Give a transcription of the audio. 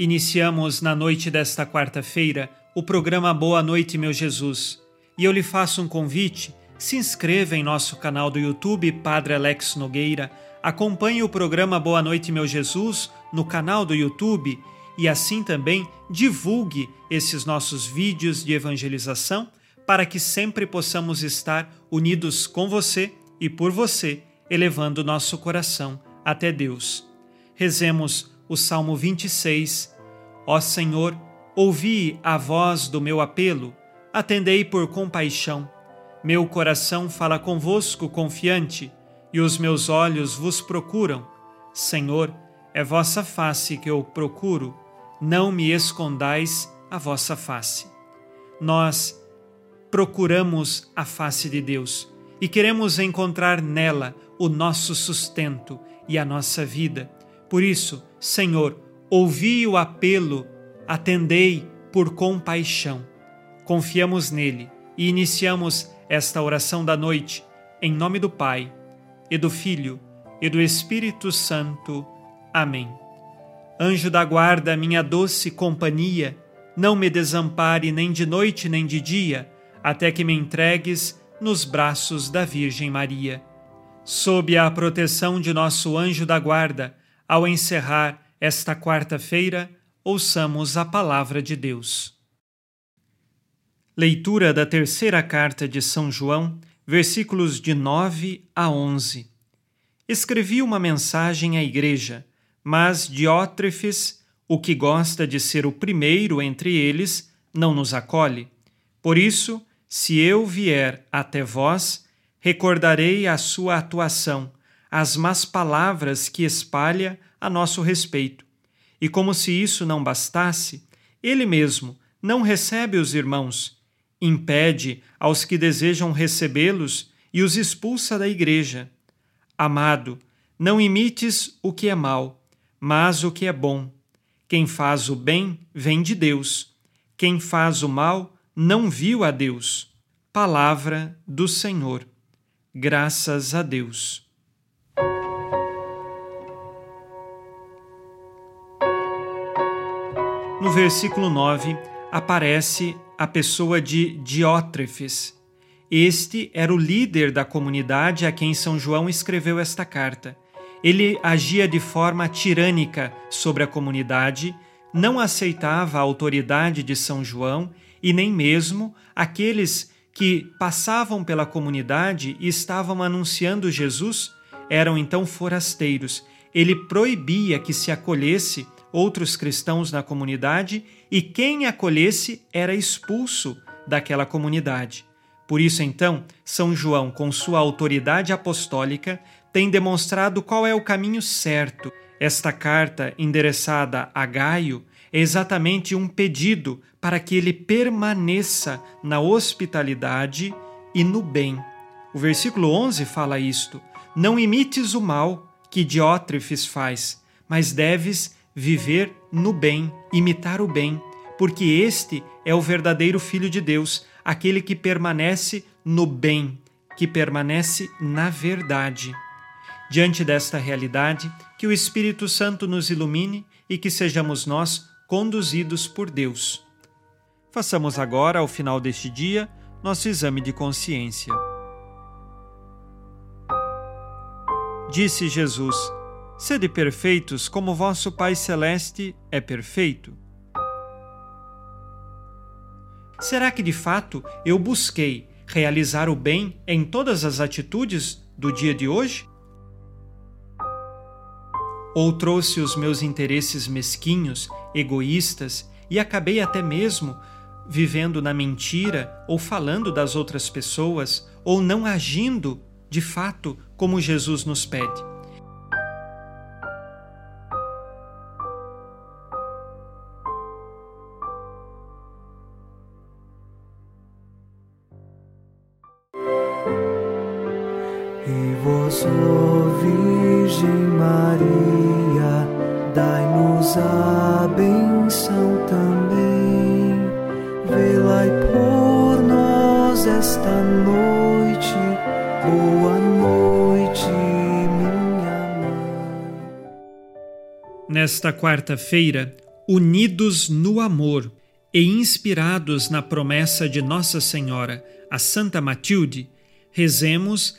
Iniciamos na noite desta quarta-feira o programa Boa Noite, meu Jesus. E eu lhe faço um convite: se inscreva em nosso canal do YouTube Padre Alex Nogueira, acompanhe o programa Boa Noite, meu Jesus no canal do YouTube e assim também divulgue esses nossos vídeos de evangelização para que sempre possamos estar unidos com você e por você, elevando nosso coração até Deus. Rezemos o Salmo 26. Ó Senhor, ouvi a voz do meu apelo atendei por compaixão. Meu coração fala convosco confiante, e os meus olhos vos procuram. Senhor, é vossa face que eu procuro, não me escondais a vossa face. Nós procuramos a face de Deus e queremos encontrar nela o nosso sustento e a nossa vida. Por isso, Senhor, ouvi o apelo, atendei por compaixão confiamos nele e iniciamos esta oração da noite em nome do Pai e do Filho e do Espírito Santo. Amém. Anjo da guarda, minha doce companhia, não me desampare nem de noite nem de dia, até que me entregues nos braços da Virgem Maria. Sob a proteção de nosso anjo da guarda, ao encerrar esta quarta-feira, ouçamos a palavra de Deus. Leitura da terceira carta de São João, versículos de 9 a 11. Escrevi uma mensagem à igreja, mas Diótrefes, o que gosta de ser o primeiro entre eles, não nos acolhe. Por isso, se eu vier até vós, recordarei a sua atuação, as más palavras que espalha a nosso respeito. E como se isso não bastasse, ele mesmo não recebe os irmãos impede aos que desejam recebê-los e os expulsa da igreja. Amado, não imites o que é mal, mas o que é bom. Quem faz o bem vem de Deus. Quem faz o mal não viu a Deus. Palavra do Senhor. Graças a Deus. No versículo 9 aparece a pessoa de Diótrefes. Este era o líder da comunidade a quem São João escreveu esta carta. Ele agia de forma tirânica sobre a comunidade, não aceitava a autoridade de São João e nem mesmo aqueles que passavam pela comunidade e estavam anunciando Jesus eram então forasteiros. Ele proibia que se acolhesse outros cristãos na comunidade e quem acolhesse era expulso daquela comunidade. Por isso, então, São João, com sua autoridade apostólica, tem demonstrado qual é o caminho certo. Esta carta, endereçada a Gaio, é exatamente um pedido para que ele permaneça na hospitalidade e no bem. O versículo 11 fala isto: Não imites o mal que Diótrefes faz, mas deves viver no bem, imitar o bem, porque este é o verdadeiro Filho de Deus, aquele que permanece no bem, que permanece na verdade. Diante desta realidade, que o Espírito Santo nos ilumine e que sejamos nós conduzidos por Deus. Façamos agora, ao final deste dia, nosso exame de consciência. Disse Jesus: Sede perfeitos como vosso Pai Celeste é perfeito. Será que de fato eu busquei realizar o bem em todas as atitudes do dia de hoje? Ou trouxe os meus interesses mesquinhos, egoístas e acabei até mesmo vivendo na mentira ou falando das outras pessoas ou não agindo de fato como Jesus nos pede? Ó Virgem Maria, dai-nos a benção também. Velai por nós esta noite. Boa noite, minha mãe. Nesta quarta-feira, unidos no amor e inspirados na promessa de Nossa Senhora, a Santa Matilde, rezemos